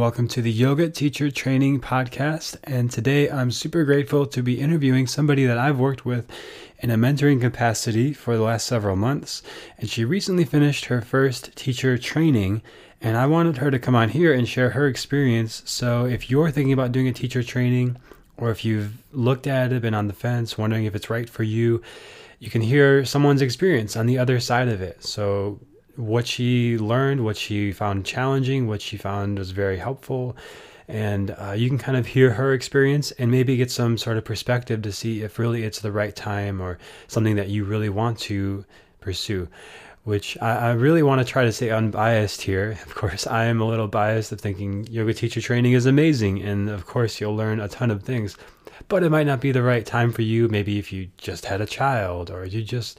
welcome to the Yoga Teacher Training Podcast. And today I'm super grateful to be interviewing somebody that I've worked with in a mentoring capacity for the last several months. And she recently finished her first teacher training. And I wanted her to come on here and share her experience. So if you're thinking about doing a teacher training, or if you've looked at it, been on the fence, wondering if it's right for you, you can hear someone's experience on the other side of it. So what she learned, what she found challenging, what she found was very helpful. And uh, you can kind of hear her experience and maybe get some sort of perspective to see if really it's the right time or something that you really want to pursue. Which I, I really want to try to stay unbiased here. Of course, I am a little biased of thinking yoga teacher training is amazing. And of course, you'll learn a ton of things. But it might not be the right time for you. Maybe if you just had a child or you just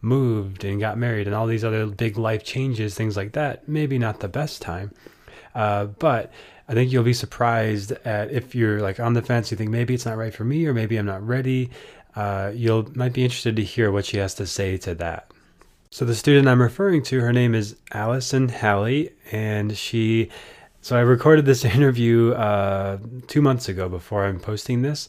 moved and got married and all these other big life changes, things like that, maybe not the best time. Uh, but I think you'll be surprised at if you're like on the fence, you think maybe it's not right for me or maybe I'm not ready. Uh, you'll might be interested to hear what she has to say to that. So the student I'm referring to, her name is Allison Halley, and she. So I recorded this interview uh, two months ago before I'm posting this,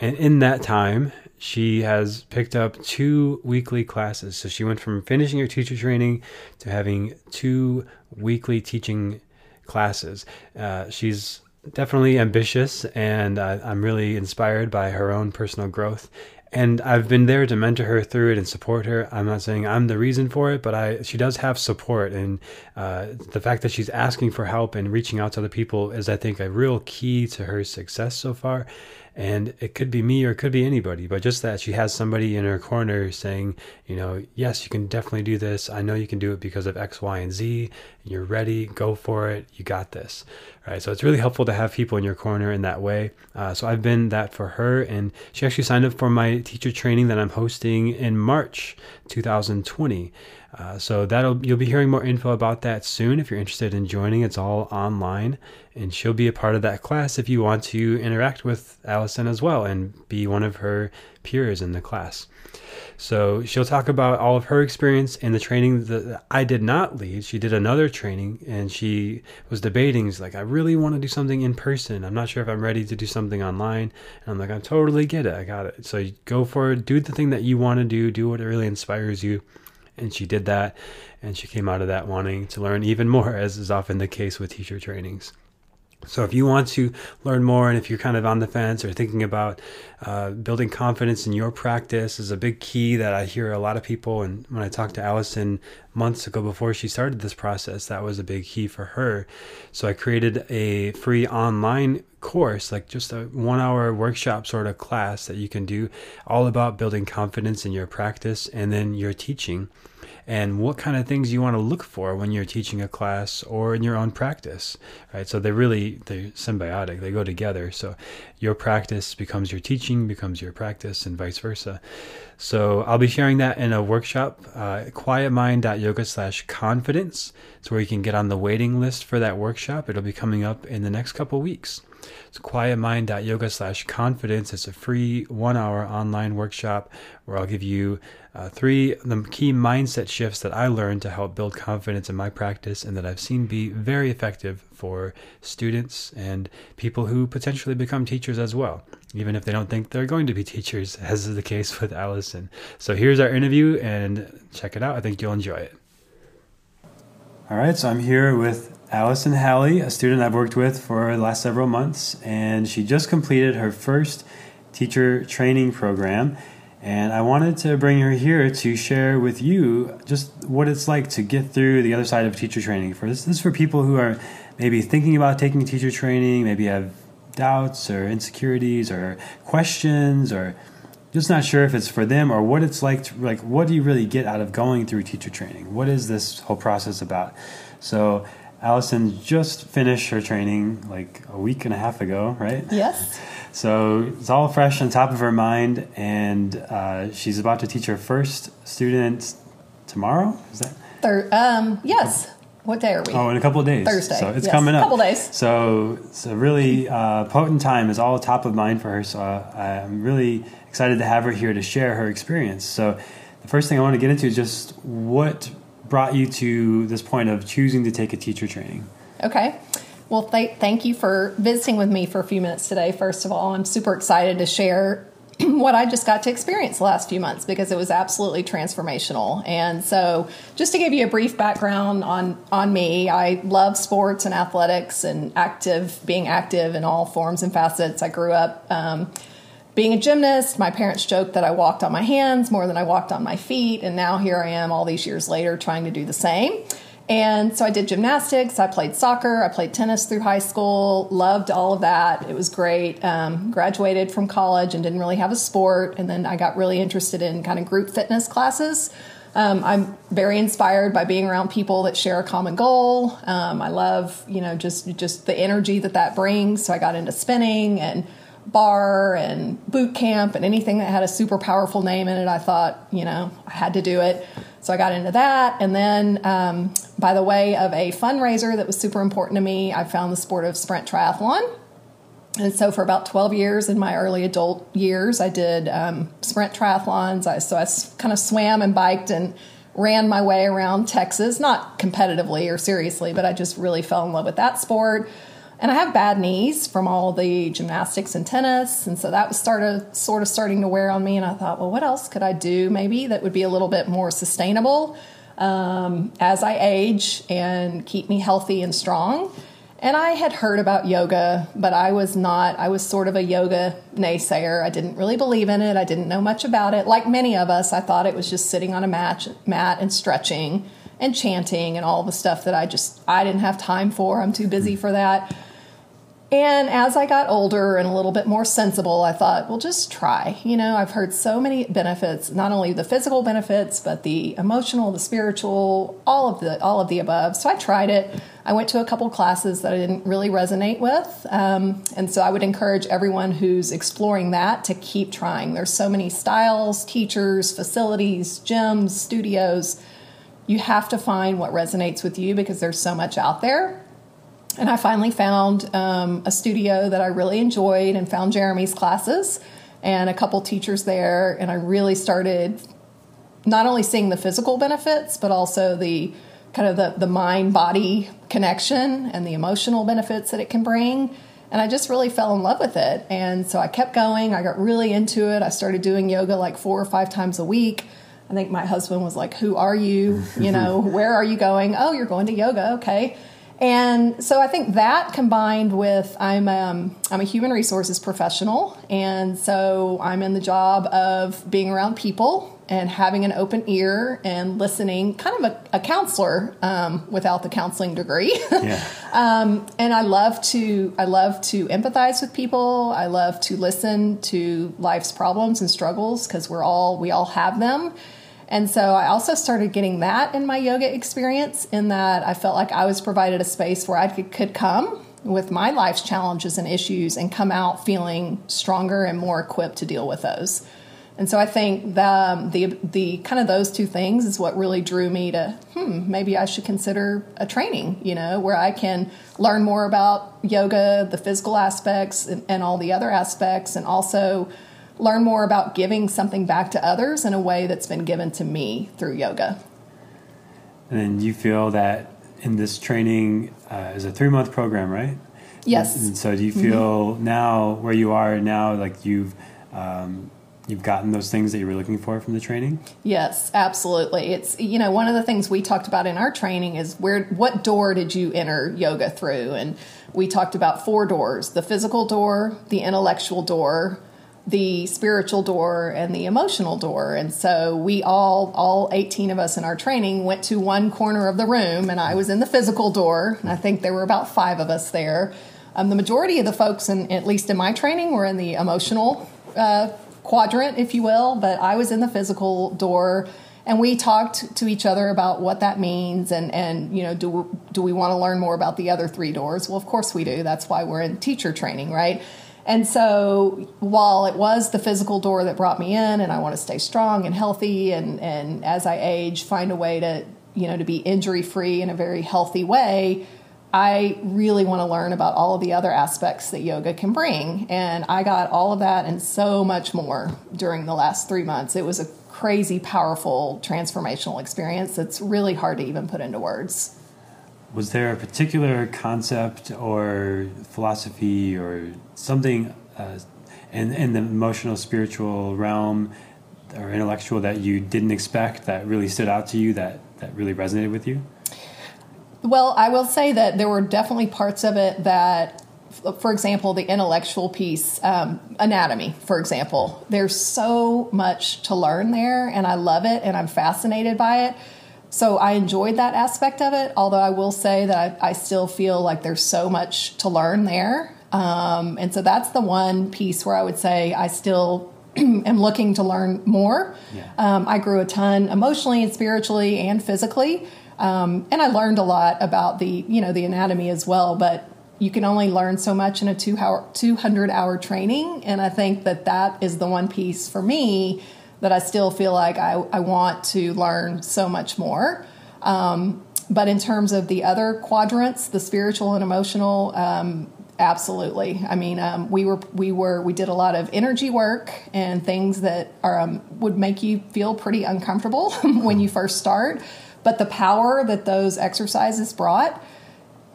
and in that time, she has picked up two weekly classes. So she went from finishing her teacher training to having two weekly teaching classes. Uh, she's definitely ambitious, and I'm really inspired by her own personal growth. And I've been there to mentor her through it and support her. I'm not saying I'm the reason for it, but I she does have support, and uh, the fact that she's asking for help and reaching out to other people is, I think, a real key to her success so far and it could be me or it could be anybody but just that she has somebody in her corner saying you know yes you can definitely do this. I know you can do it because of x y and z. You're ready. Go for it. You got this. Right? So it's really helpful to have people in your corner in that way. Uh, so i've been that for her and she actually signed up for my teacher training that i'm hosting in march 2020 uh, so that'll you'll be hearing more info about that soon if you're interested in joining. It's all online, and she'll be a part of that class if you want to interact with Allison as well and be one of her peers in the class. So she'll talk about all of her experience in the training that I did not lead. She did another training and she was debating. She's like, I really want to do something in person. I'm not sure if I'm ready to do something online. And I'm like, I totally get it. I got it. So go for it. Do the thing that you want to do. Do what really inspires you and she did that and she came out of that wanting to learn even more as is often the case with teacher trainings. So if you want to learn more and if you're kind of on the fence or thinking about uh, building confidence in your practice is a big key that i hear a lot of people and when i talked to allison months ago before she started this process that was a big key for her. So i created a free online course like just a one hour workshop sort of class that you can do all about building confidence in your practice and then your teaching and what kind of things you want to look for when you're teaching a class or in your own practice right? So they're really they're symbiotic they go together. So your practice becomes your teaching becomes your practice and vice versa. So i'll be sharing that in a workshop uh, quietmind.yoga slash confidence. It's where you can get on the waiting list for that workshop. It'll be coming up in the next couple weeks it's quietmind.yoga slash confidence. It's a free one hour online workshop where I'll give you uh, three the key mindset shifts that I learned to help build confidence in my practice and that I've seen be very effective for students and people who potentially become teachers as well, even if they don't think they're going to be teachers, as is the case with Allison. So here's our interview and check it out. I think you'll enjoy it. All right, so I'm here with Allison Halley, a student I've worked with for the last several months, and she just completed her first teacher training program. And I wanted to bring her here to share with you just what it's like to get through the other side of teacher training. For this, this is for people who are maybe thinking about taking teacher training, maybe have doubts or insecurities or questions or just not sure if it's for them or what it's like to like what do you really get out of going through teacher training what is this whole process about so Allison just finished her training like a week and a half ago, right? Yes. So it's all fresh on top of her mind, and uh, she's about to teach her first student tomorrow. Is that? Thir- um, yes. What day are we? Oh, in a couple of days. Thursday. So it's yes. coming up. A couple days. So it's a really uh, potent time. is all top of mind for her. So uh, I'm really excited to have her here to share her experience. So the first thing I want to get into is just what brought you to this point of choosing to take a teacher training? Okay. Well, th- thank you for visiting with me for a few minutes today. First of all, I'm super excited to share what I just got to experience the last few months because it was absolutely transformational. And so, just to give you a brief background on on me, I love sports and athletics and active, being active in all forms and facets. I grew up. Um, being a gymnast, my parents joked that I walked on my hands more than I walked on my feet, and now here I am all these years later trying to do the same. And so I did gymnastics, I played soccer, I played tennis through high school, loved all of that. It was great. Um, graduated from college and didn't really have a sport. And then I got really interested in kind of group fitness classes. Um, I'm very inspired by being around people that share a common goal. Um, I love, you know, just just the energy that that brings. So I got into spinning and barre and boot camp and anything that had a super powerful name in it. I thought, you know, I had to do it. So I got into that. And then, um, by the way of a fundraiser that was super important to me, I found the sport of sprint triathlon. And so, for about 12 years in my early adult years, I did um, sprint triathlons. I, so, I kind of swam and biked and ran my way around Texas, not competitively or seriously, but I just really fell in love with that sport. And I have bad knees from all the gymnastics and tennis, and so that was started sort of starting to wear on me. And I thought, well, what else could I do maybe that would be a little bit more sustainable um, as I age and keep me healthy and strong? And I had heard about yoga, but I was not, I was sort of a yoga naysayer. I didn't really believe in it. I didn't know much about it. Like many of us, I thought it was just sitting on a mat, mat and stretching and chanting and all the stuff that I just, I didn't have time for. I'm too busy for that. And as I got older and a little bit more sensible, I thought, well, just try. You know, I've heard so many benefits, not only the physical benefits, but the emotional, the spiritual, all of the all of the above. So I tried it. I went to a couple classes that I didn't really resonate with, um, and so I would encourage everyone who's exploring that to keep trying. There's so many styles, teachers, facilities, gyms, studios. You have to find what resonates with you because there's so much out there and I finally found um, a studio that I really enjoyed and found Jeremy's classes and a couple teachers there. And I really started not only seeing the physical benefits, but also the kind of the, the mind body connection and the emotional benefits that it can bring. And I just really fell in love with it. And so I kept going. I got really into it. I started doing yoga like four or five times a week. I think my husband was like, Who are you? You know, where are you going? Oh, you're going to yoga. Okay. And so I think that combined with I'm um, I'm a human resources professional, and so I'm in the job of being around people and having an open ear and listening, kind of a, a counselor um, without the counseling degree. Yeah. um, and I love to I love to empathize with people. I love to listen to life's problems and struggles because we're all we all have them. And so I also started getting that in my yoga experience, in that I felt like I was provided a space where I could, could come with my life's challenges and issues and come out feeling stronger and more equipped to deal with those. And so I think the, um, the the kind of those two things is what really drew me to hmm maybe I should consider a training you know where I can learn more about yoga the physical aspects and, and all the other aspects and also learn more about giving something back to others in a way that's been given to me through yoga. And then you feel that in this training uh, is a three month program, right? Yes. And so do you feel mm-hmm. now where you are now, like you've um, you've gotten those things that you were looking for from the training? Yes, absolutely. It's you know one of the things we talked about in our training is where what door did you enter yoga through, and we talked about four doors: the physical door, the intellectual door, the spiritual door and the emotional door. And so we all, all 18 of us in our training, went to one corner of the room, and I was in the physical door. And I think there were about five of us there. Um, the majority of the folks, in, at least in my training, were in the emotional uh, quadrant, if you will, but I was in the physical door. And we talked to each other about what that means, and, and you know, do do we want to learn more about the other three doors? Well, of course we do. That's why we're in teacher training, right? And so while it was the physical door that brought me in and I want to stay strong and healthy and, and as I age find a way to, you know, to be injury free in a very healthy way, I really want to learn about all of the other aspects that yoga can bring. And I got all of that and so much more during the last three months. It was a crazy, powerful, transformational experience that's really hard to even put into words. Was there a particular concept or philosophy or something uh, in, in the emotional, spiritual realm or intellectual that you didn't expect that really stood out to you that, that really resonated with you? Well, I will say that there were definitely parts of it that, for example, the intellectual piece, um, anatomy, for example, there's so much to learn there, and I love it and I'm fascinated by it. So I enjoyed that aspect of it, although I will say that I, I still feel like there's so much to learn there. Um, and so that's the one piece where I would say I still am looking to learn more. Yeah. Um, I grew a ton emotionally and spiritually and physically. Um, and I learned a lot about the, you know, the anatomy as well, but you can only learn so much in a two hour, 200 hour training. And I think that that is the one piece for me that I still feel like I, I want to learn so much more. Um, but in terms of the other quadrants, the spiritual and emotional, um, absolutely. I mean, um, we were we were we did a lot of energy work and things that are um, would make you feel pretty uncomfortable when you first start. But the power that those exercises brought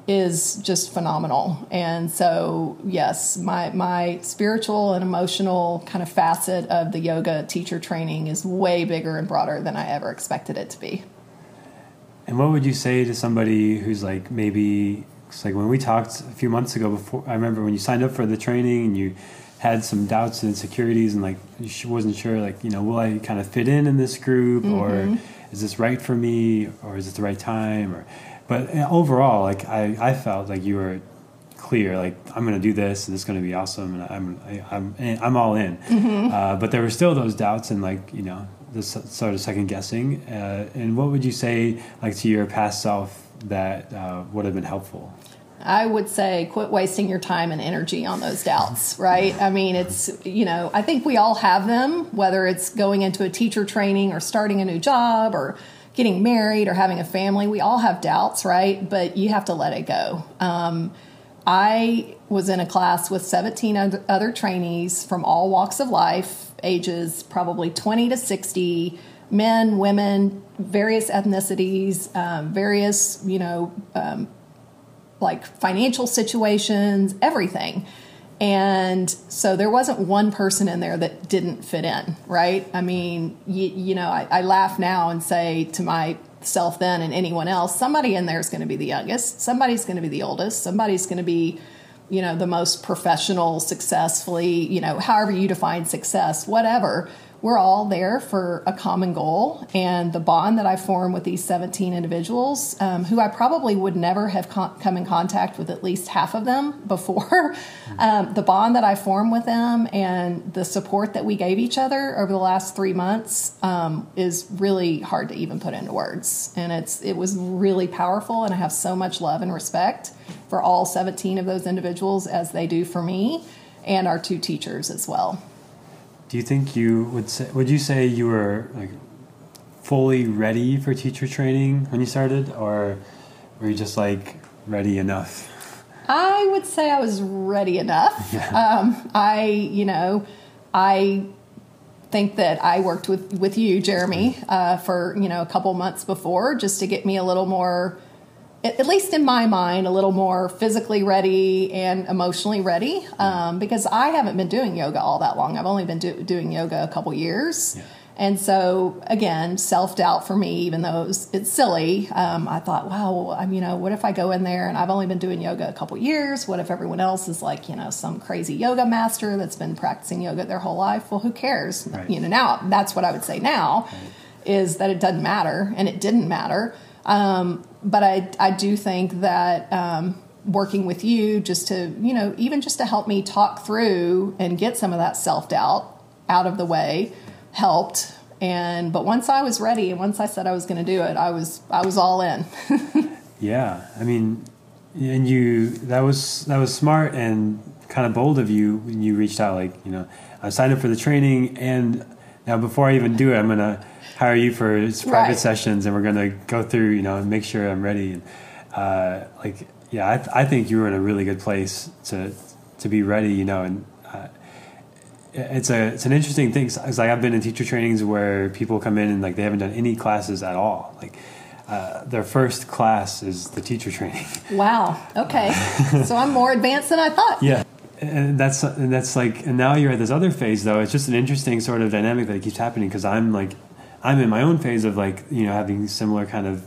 is just phenomenal. And so, yes, my my spiritual and emotional kind of facet of the yoga teacher training is way bigger and broader than I ever expected it to be. And what would you say to somebody who's like maybe it's like when we talked a few months ago before I remember when you signed up for the training and you had some doubts and insecurities and like you wasn't sure like, you know, will I kind of fit in in this group mm-hmm. or is this right for me or is it the right time or but uh, overall like i i felt like you were clear like i'm going to do this and it's going to be awesome and i'm I, am i'm i'm all in mm-hmm. uh, but there were still those doubts and like you know this sort of second guessing uh, and what would you say like to your past self that uh, would have been helpful I would say quit wasting your time and energy on those doubts, right? I mean, it's, you know, I think we all have them, whether it's going into a teacher training or starting a new job or getting married or having a family. We all have doubts, right? But you have to let it go. Um, I was in a class with 17 other trainees from all walks of life, ages probably 20 to 60, men, women, various ethnicities, um, various, you know, um, like financial situations, everything. And so there wasn't one person in there that didn't fit in, right? I mean, you, you know, I, I laugh now and say to myself then and anyone else, somebody in there is going to be the youngest, somebody's going to be the oldest, somebody's going to be, you know, the most professional, successfully, you know, however you define success, whatever we're all there for a common goal. And the bond that I form with these 17 individuals, um, who I probably would never have con- come in contact with at least half of them before, um, the bond that I form with them and the support that we gave each other over the last three months um, is really hard to even put into words. And it's it was really powerful, and I have so much love and respect for all 17 of those individuals as they do for me and our two teachers as well do you think you would say would you say you were like fully ready for teacher training when you started or were you just like ready enough? I would say i was ready enough. Yeah. um, i you know i think that i worked with with you jeremy uh, for you know a couple months before just to get me a little more at least in my mind, a little more physically ready and emotionally ready um, because I haven't been doing yoga all that long. I've only been do- doing yoga a couple years. Yeah. And so, again, self doubt for me, even though it was, it's silly, um, I thought, wow, I'm, you know, what if I go in there and I've only been doing yoga a couple years? What if everyone else is like, you know, some crazy yoga master that's been practicing yoga their whole life? Well, who cares? Right. You know, now that's what I would say now right. is that it doesn't matter, and it didn't matter. Um, but I, I do think that um, working with you just to, you know, even just to help me talk through and get some of that self doubt out of the way helped. And but once I was ready and once I said I was going to do it, I was I was all in. yeah, I mean, and you that was that was smart and kind of bold of you when you reached out. Like you know, I signed up for the training, and now before I even do it, I'm gonna hire you for private right. sessions, and we're going to go through, you know, and make sure I'm ready. And uh, like, yeah, I, th- I think you were in a really good place to to be ready, you know, and. Uh, it's a it's an interesting thing. It's like I've been in teacher trainings where people come in and like they haven't done any classes at all. Like uh, their first class is the teacher training. Wow. Okay. so I'm more advanced than I thought. Yeah. And that's and that's like and now you're at this other phase though. It's just an interesting sort of dynamic that keeps happening because I'm like I'm in my own phase of like you know having similar kind of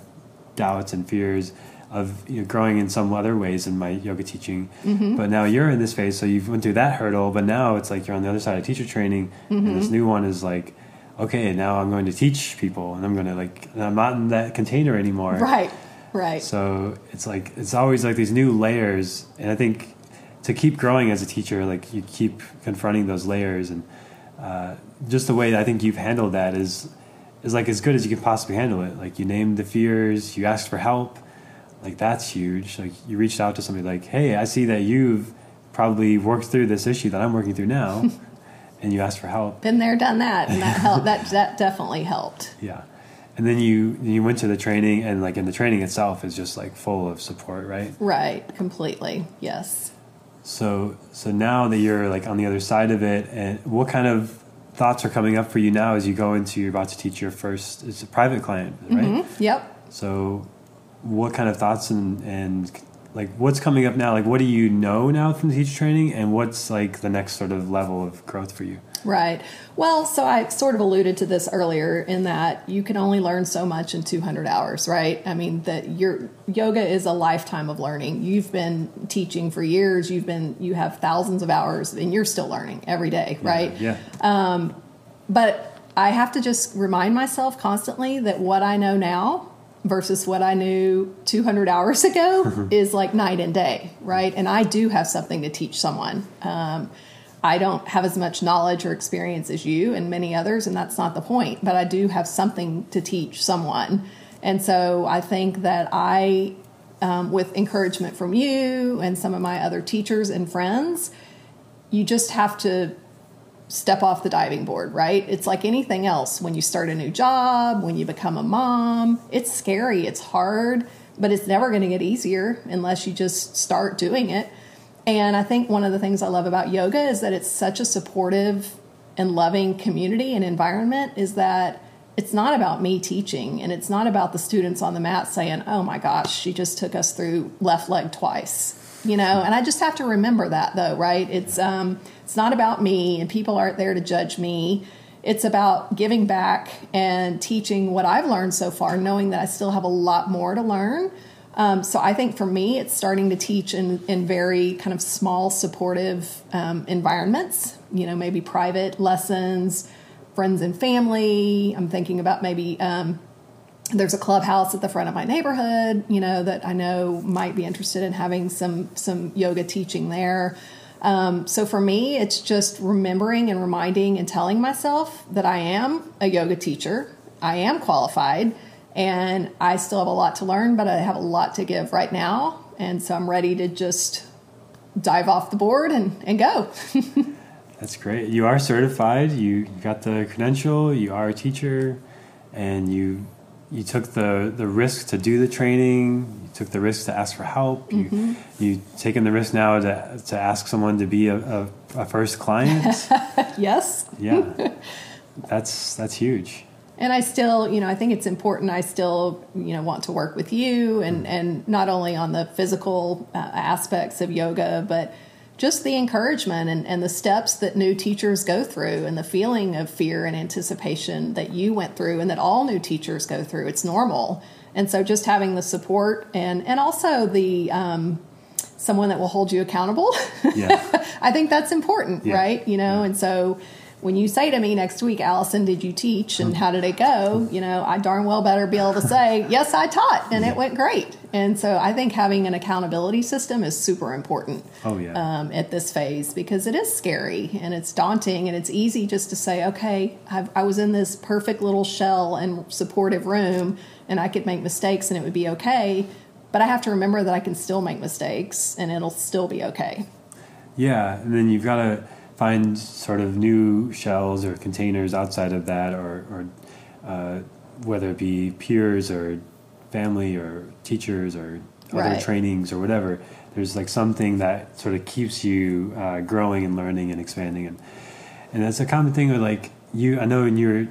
doubts and fears of you know, growing in some other ways in my yoga teaching. Mm-hmm. But now you're in this phase, so you've went through that hurdle. But now it's like you're on the other side of teacher training, and Mm-hmm. this new one is like, okay, now I'm going to teach people, and I'm going to like, and I'm not in that container anymore. Right. Right. So it's like it's always like these new layers, and I think to keep growing as a teacher, like you keep confronting those layers, and uh, just the way that I think you've handled that is is like as good as you can possibly handle it. Like you named the fears, you asked for help, like that's huge. Like you reached out to somebody, like, hey, I see that you've probably worked through this issue that I'm working through now, and you asked for help. Been there, done that, and that helped. that that definitely helped. Yeah. And then you you went to the training and like in the training itself is just like full of support, right? Right. Completely. Yes. So so now that you're like on the other side of it, and what kind of thoughts are coming up for you now as you go into you're about to teach your first it's a private client, right? Mhm. Yep. So what kind of thoughts and and like what's coming up now? Like what do you know now from the teacher training, and what's like the next sort of level of growth for you? Right. Well, so I sort of alluded to this earlier in that you can only learn so much in 200 hours, right? I mean, that your yoga is a lifetime of learning. You've been teaching for years. You've been you have thousands of hours, and you're still learning every day, right? Yeah. Um, But I have to just remind myself constantly that what I know now versus what I knew 200 hours ago is like night and day, right? And I do have something to teach someone. Um, I don't have as much knowledge or experience as you and many others, and that's not the point, but I do have something to teach someone. And so I think that I, um, with encouragement from you and some of my other teachers and friends, you just have to step off the diving board, right? It's like anything else. When you start a new job, when you become a mom, it's scary, it's hard, but it's never going to get easier unless you just start doing it. And I think one of the things I love about yoga is that it's such a supportive and loving community and environment is that it's not about me teaching and it's not about the students on the mat saying, "Oh my gosh, she just took us through left leg twice." You know, and I just have to remember that though, right? It's um it's not about me and people aren't there to judge me. It's about giving back and teaching what I've learned so far, knowing that I still have a lot more to learn. Um, so I think for me, it's starting to teach in, in very kind of small, supportive um, environments, you know, maybe private lessons, friends and family. I'm thinking about maybe um, there's a clubhouse at the front of my neighborhood, you know, that I know might be interested in having some some yoga teaching there. Um, so for me, it's just remembering and reminding and telling myself that I am a yoga teacher. I am qualified, and I still have a lot to learn, but I have a lot to give right now, and so I'm ready to just dive off the board and, and go. That's great. You are certified. You got the credential. You are a teacher, and you you took the the risk to do the training. You took the risk to ask for help. You mm-hmm. you taken the risk now to to ask someone to be a, a, a first client. yes. yeah, that's that's huge. And I still, you know, I think it's important. I still, you know, want to work with you, and and not only on the physical uh, aspects of yoga, but just the encouragement and, and the steps that new teachers go through, and the feeling of fear and anticipation that you went through, and that all new teachers go through. It's normal, and so just having the support and and also the um, someone that will hold you accountable. Yeah. I think that's important, Yeah. right? You know, Yeah. and so when you say to me next week, Allison, did you teach and how did it go? You know, I darn well better be able to say, yes, I taught and it went great. And so I think having an accountability system is super important Oh yeah. um, at this phase because it is scary and it's daunting and it's easy just to say, okay, I've, I was in this perfect little shell and supportive room and I could make mistakes and it would be okay. But I have to remember that I can still make mistakes and it'll still be okay. Yeah, and then you've got to find sort of new shells or containers outside of that, or, or uh, whether it be peers or family or teachers or other Right. trainings or whatever. There's like something that sort of keeps you uh, growing and learning and expanding, and and that's a common thing with like you. I know when you're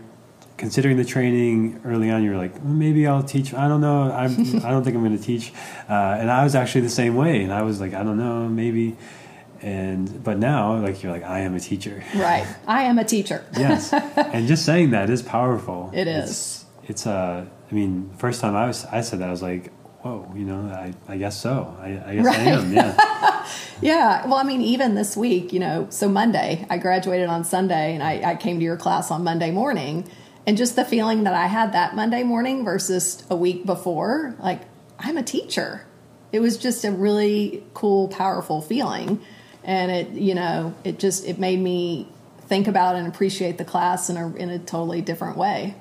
considering the training early on, you're like, well, maybe I'll teach. I don't know. I'm, I don't think I'm going to teach. Uh, and I was actually the same way. And I was like, I don't know, maybe. And but now, like you're like, I am a teacher. Right. I am a teacher. yes. And just saying that is powerful. It is. It's, it's uh, I mean, first time I was, I said that I was like, whoa, you know, I, I guess so. I, I guess Right. I am. Yeah. Yeah. Well, I mean, even this week, you know, so Monday, I graduated on Sunday and I, I came to your class on Monday morning. And just the feeling that I had that Monday morning versus a week before, like, I'm a teacher. It was just a really cool, powerful feeling. And it, you know, it just, it made me think about and appreciate the class in a, in a totally different way.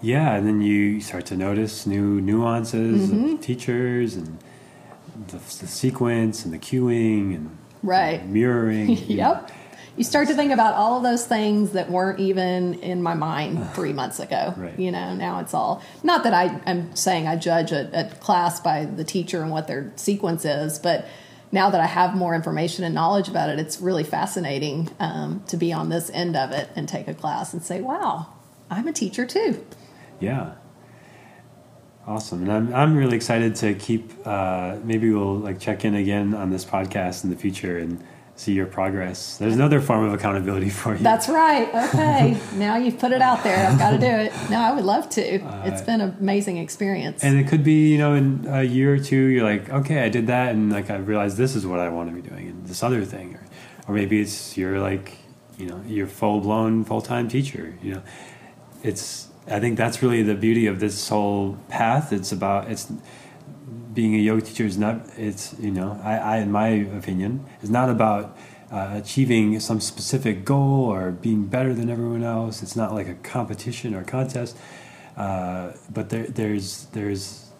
Yeah, and then you start to notice new nuances Mm-hmm. of teachers and the, the sequence and the cueing and Right. mirroring. you know. Yep. You start to think about all of those things that weren't even in my mind three months ago. Right. You know, now it's all not that I am saying I judge a, a class by the teacher and what their sequence is, but now that I have more information and knowledge about it, it's really fascinating um, to be on this end of it and take a class and say, "Wow, I'm a teacher too." Yeah. Awesome, and I'm I'm really excited to keep. Uh, maybe we'll like check in again on this podcast in the future and see your progress. There's another form of accountability for you. That's right. Okay, now you've put it out there. I've got to do it. No, I would love to. it's been an amazing experience. and it could be you know in a year or two you're like okay I did that and like I realized this is what I want to be doing and this other thing or or maybe it's you're like you know you're full blown full time teacher you know it's I think that's really the beauty of this whole path it's about it's being a yoga teacher is not it's you know I, I in my opinion is not about uh, achieving some specific goal or being better than everyone else. It's not like a competition or contest. Uh, but there, there's there's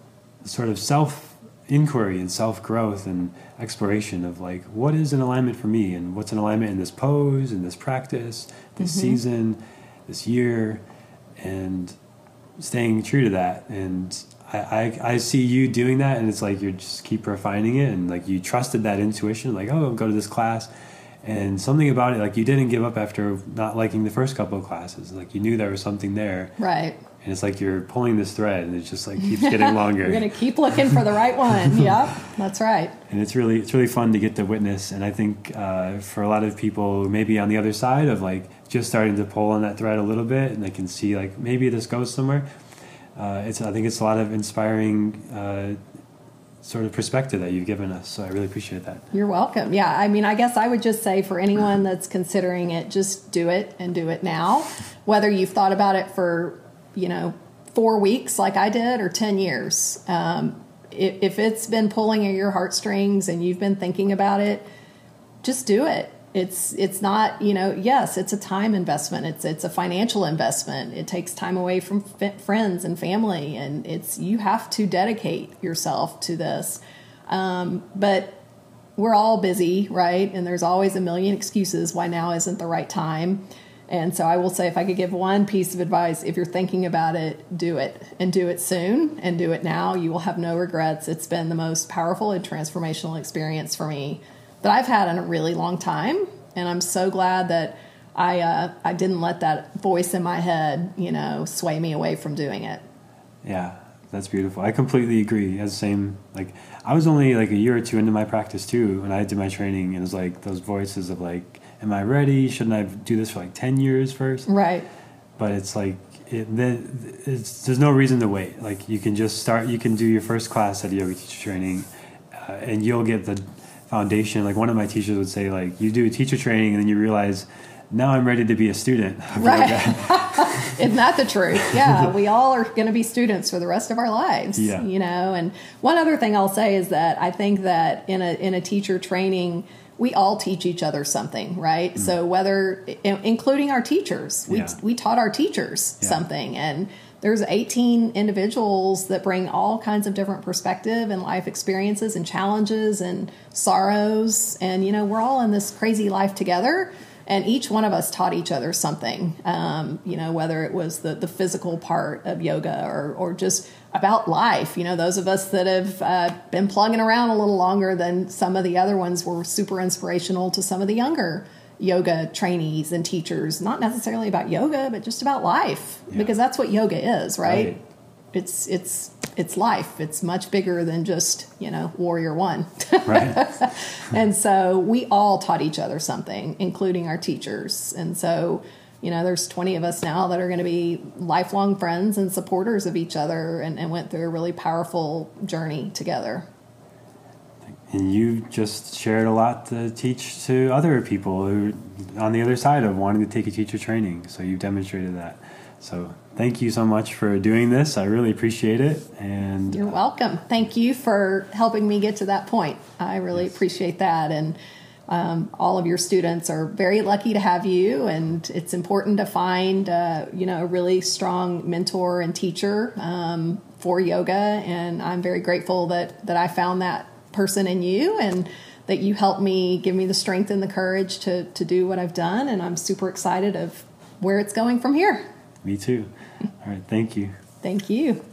sort of self inquiry and self growth and exploration of like what is an alignment for me and what's an alignment in this pose in this practice this season this year and staying true to that. And I, I, I see you doing that and it's like you just keep refining it and like you trusted that intuition like oh I'll go to this class and something about it like you didn't give up after not liking the first couple of classes like you knew there was something there right. and it's like you're pulling this thread and it just like keeps getting longer We're going to keep looking for the right one. yep, that's right. and it's really it's really fun to get to witness and i think uh, for a lot of people maybe on the other side of like just starting to pull on that thread a little bit and they can see like maybe this goes somewhere uh, it's i think it's a lot of inspiring uh, sort of perspective that you've given us so i really appreciate that You're welcome. Yeah, I mean, I guess I would just say for anyone that's considering it, just do it and do it now. Whether you've thought about it for, you know, four weeks like I did or 10 years. Um, if, if it's been pulling at your heartstrings and you've been thinking about it, just do it. It's it's not you know yes it's a time investment. It's it's a financial investment. It takes time away from f- friends and family and it's you have to dedicate yourself to this. Um, but we're all busy right? And there's always a million excuses why now isn't the right time. And so I will say if I could give one piece of advice if you're thinking about it do it and do it soon and do it now. You will have no regrets. It's been the most powerful and transformational experience for me that I've had in a really long time, and I'm so glad that I uh, I didn't let that voice in my head, you know, sway me away from doing it. Yeah, that's beautiful. I completely agree. As the same, like I was only like a year or two into my practice too when I did my training, and it was like those voices of like, "Am I ready? Shouldn't I do this for like ten years first? Right. But it's like it, it's there's no reason to wait. Like you can just start. You can do your first class at a yoga teacher training, uh, and you'll get the foundation. Like one of my teachers would say, like you do a teacher training, and then you realize. Now I'm ready to be a student. Right. Isn't that the truth? Yeah, we all are going to be students for the rest of our lives. Yeah. You know, and one other thing I'll say is that I think that in a in a teacher training, we all teach each other something, right? Mm. So whether, including our teachers, we Yeah. we taught our teachers Yeah. something, and there's 18 individuals that bring all kinds of different perspective and life experiences and challenges and sorrows, and you know, we're all in this crazy life together. And each one of us taught each other something um, you know whether it was the, the physical part of yoga or, or just about life. You know those of us that have uh, been plugging around a little longer than some of the other ones were super inspirational to some of the younger yoga trainees and teachers, not necessarily about yoga, but just about life, yeah. because that's what yoga is, right? right? It's it's it's life. It's much bigger than just you know Warrior One. right. and so we all taught each other something, including our teachers, and so you know, there's 20 of us now that are going to be lifelong friends and supporters of each other and, and went through a really powerful journey together. And you've just shared a lot to teach to other people who on the other side of wanting to take a teacher training. So you've demonstrated that. So thank you so much for doing this. I really appreciate it. And you're welcome. Thank you for helping me get to that point. I really yes. appreciate that. And um, all of your students are very lucky to have you, and it's important to find uh, you know a really strong mentor and teacher um, for yoga. And I'm very grateful that that I found that person in you and that you helped me give me the strength and the courage to to do what I've done. And I'm super excited of where it's going from here. Me too. All right, thank you. Thank you.